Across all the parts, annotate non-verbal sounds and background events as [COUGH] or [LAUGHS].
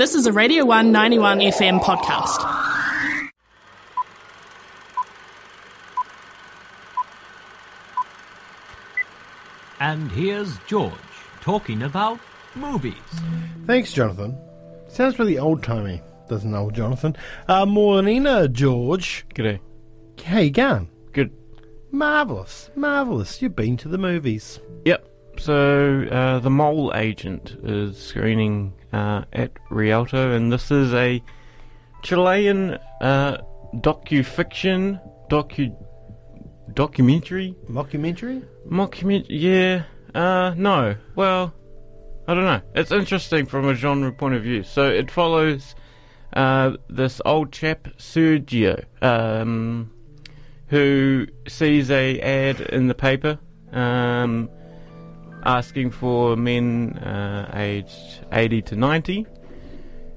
This is a Radio 191 FM podcast. And here's George talking about movies. Thanks, Jonathan. Sounds really old timey, doesn't old Jonathan? Uh, Morena, George. G'day. How you going? Good. Marvellous, marvellous. You've been to the movies. Yep. So uh, the Mole Agent is screening uh, at Rialto, and this is a Chilean uh, docu-fiction, docu documentary, Mockumentary? mockumentary. Yeah. Uh, no. Well, I don't know. It's interesting from a genre point of view. So it follows uh, this old chap Sergio, um, who sees a ad in the paper. Um, asking for men uh, aged 80 to 90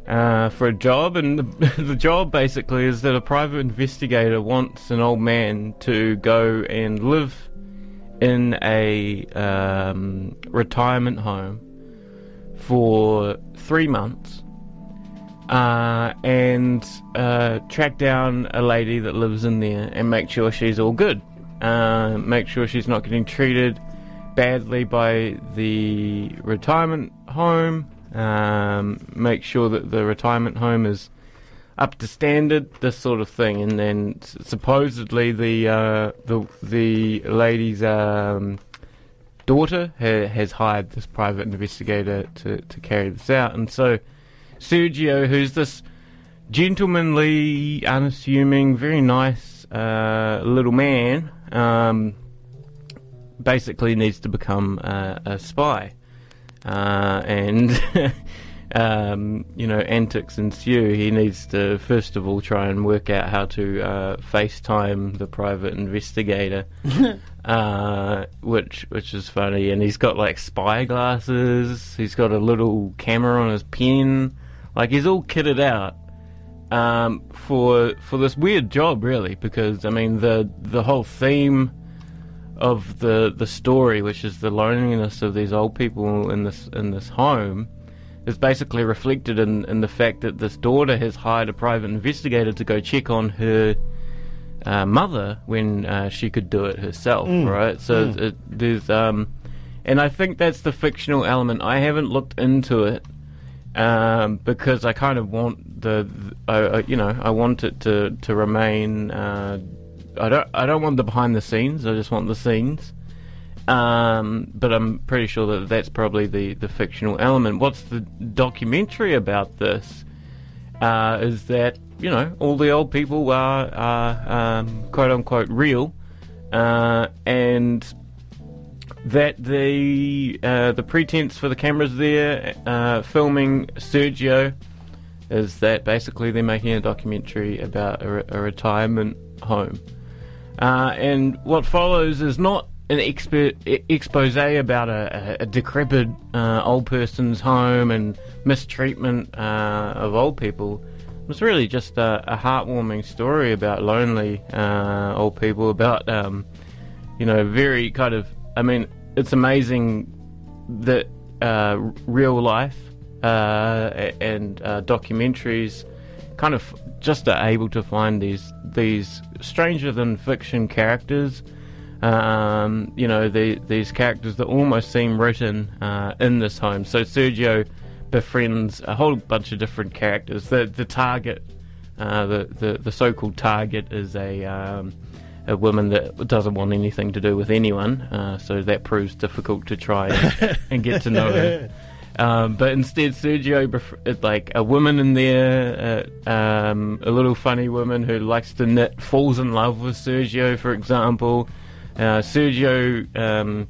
uh, for a job, and the, [LAUGHS] the job basically is that a private investigator wants an old man to go and live in a um, retirement home for three months. Uh, and uh, track down a lady that lives in there and make sure she's all good. Uh, make sure she's not getting treated badly by the retirement home. Um, make sure that the retirement home is up to standard, this sort of thing. And then supposedly the uh, the the lady's um, daughter ha- has hired this private investigator to, to carry this out. And so Sergio, who's this gentlemanly, unassuming, very nice uh, little man, um, basically needs to become uh, a spy. Uh, and, [LAUGHS] um, you know, antics ensue. He needs to, first of all, try and work out how to uh, FaceTime the private investigator, [LAUGHS] uh, which which is funny. And he's got, like, spy glasses. He's got a little camera on his pen. Like, he's all kitted out um, for for this weird job, really, because I mean the the whole theme of the the story, which is the loneliness of these old people in this in this home, is basically reflected in in the fact that this daughter has hired a private investigator to go check on her. Uh, mother when uh, she could do it herself, right? So it, there's, um, and I think that's the fictional element. I haven't looked into it, um, because I kind of want the, I I you know, I want it to to remain. Uh, I don't, I don't want the behind the scenes. I just want the scenes. Um, but I'm pretty sure that that's probably the the fictional element. What's the documentary about this? Uh, is that you know all the old people are are um, quote unquote real, uh, and that the uh, the pretense for the cameras there uh, filming Sergio is that basically they're making a documentary about a, re- a retirement home, uh, and what follows is not an expert expose about a, a, decrepit uh, old person's home and mistreatment uh, of old people. It's really just a, a heartwarming story about lonely uh, old people, about um, you know, very kind of. I mean, it's amazing that uh, real life and documentaries kind of just are able to find these these stranger than fiction characters. Um, you know, the, these characters that almost seem written uh, in this home. So Sergio befriends a whole bunch of different characters. The the target, uh, the, the the so-called target, is a um, a woman that doesn't want anything to do with anyone. Uh, so that proves difficult to try and, and get to know her. [LAUGHS] Um, but instead, Sergio, bef- like a woman in there, uh, um, a little funny woman who likes to knit, falls in love with Sergio, for example. Uh, Sergio um,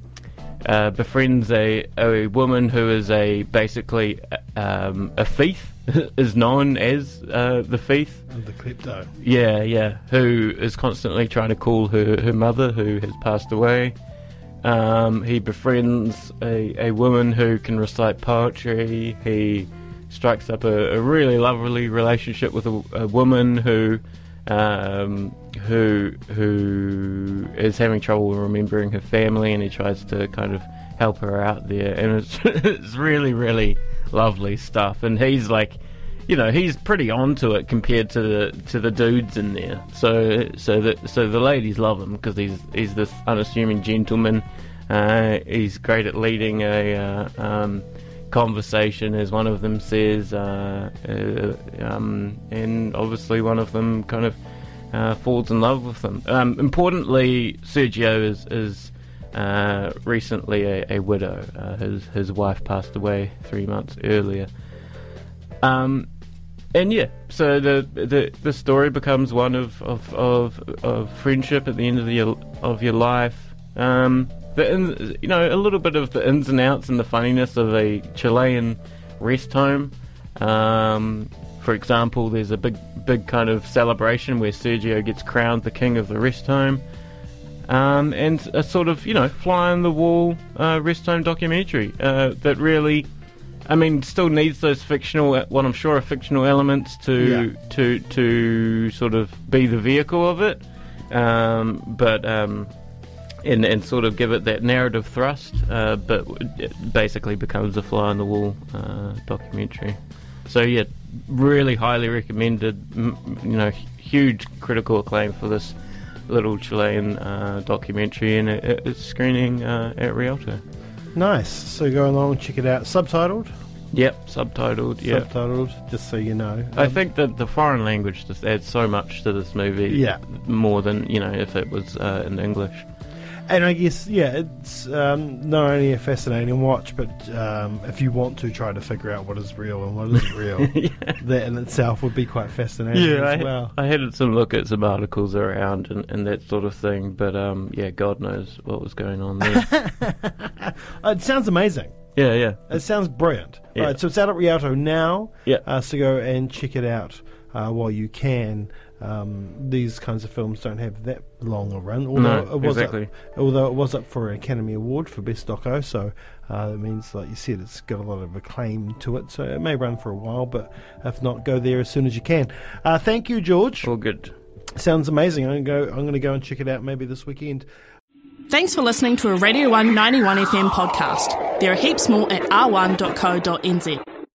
uh, befriends a, a woman who is a basically um, a thief, [LAUGHS] is known as uh, the thief. The klepto. Yeah, yeah. Who is constantly trying to call her, her mother, who has passed away. Um, he befriends a, a woman who can recite poetry. He strikes up a, a really lovely relationship with a, a woman who um, who who is having trouble remembering her family, and he tries to kind of help her out there. And it's [LAUGHS] it's really really lovely stuff. And he's like you know he's pretty onto it compared to the to the dudes in there. So so the so the ladies love him because he's he's this unassuming gentleman. Uh, he's great at leading a uh, um, conversation, as one of them says, uh, uh, um, and obviously one of them kind of uh, falls in love with him. Um, importantly, Sergio is is uh, recently a, a widow. His his wife passed away three months earlier. Um, and yeah, so the, the the story becomes one of, of, of, of friendship at the end of the of your life. Um, the you know a little bit of the ins and outs and the funniness of a Chilean rest home. Um, for example, there's a big big kind of celebration where Sergio gets crowned the king of the rest home. Um, and a sort of you know fly on the wall uh, rest home documentary uh, that really I mean, still needs those fictional, what I'm sure are fictional elements to Yeah. to to sort of be the vehicle of it, um, but um, and and sort of give it that narrative thrust. Uh, but it basically becomes a fly on the wall uh, documentary. So yeah, really highly recommended. You know, huge critical acclaim for this little Chilean uh, documentary, and it, it's screening uh, at Rialto. Nice. So go along and check it out. Subtitled? Yep, subtitled. Yeah. Subtitled, just so you know. I Um, think that the foreign language just adds so much to this movie. Yeah. More than, you know, if it was uh, in English. And I guess, yeah, it's um, not only a fascinating watch, but um, if you want to try to figure out what is real and what isn't real, [LAUGHS] that in itself would be quite fascinating I, as well. I had some look at some articles around and, and that sort of thing, but um, yeah, God knows what was going on there. [LAUGHS] It sounds amazing. yeah, yeah. It sounds brilliant. Yeah. Right, so it's out at Rialto now. Yeah. Uh, so go and check it out uh, while you can. Um, these kinds of films don't have that long a run. Although No, it was exactly. Up, although it was up for an Academy Award for Best Doco, so uh, that means, like you said, it's got a lot of acclaim to it. So it may run for a while, but if not, go there as soon as you can. Uh, thank you, George. All good. Sounds amazing. I'm going to go. I'm going to go and check it out maybe this weekend. Thanks for listening to a Radio 191 FM podcast. There are heaps more at r1.co.nz.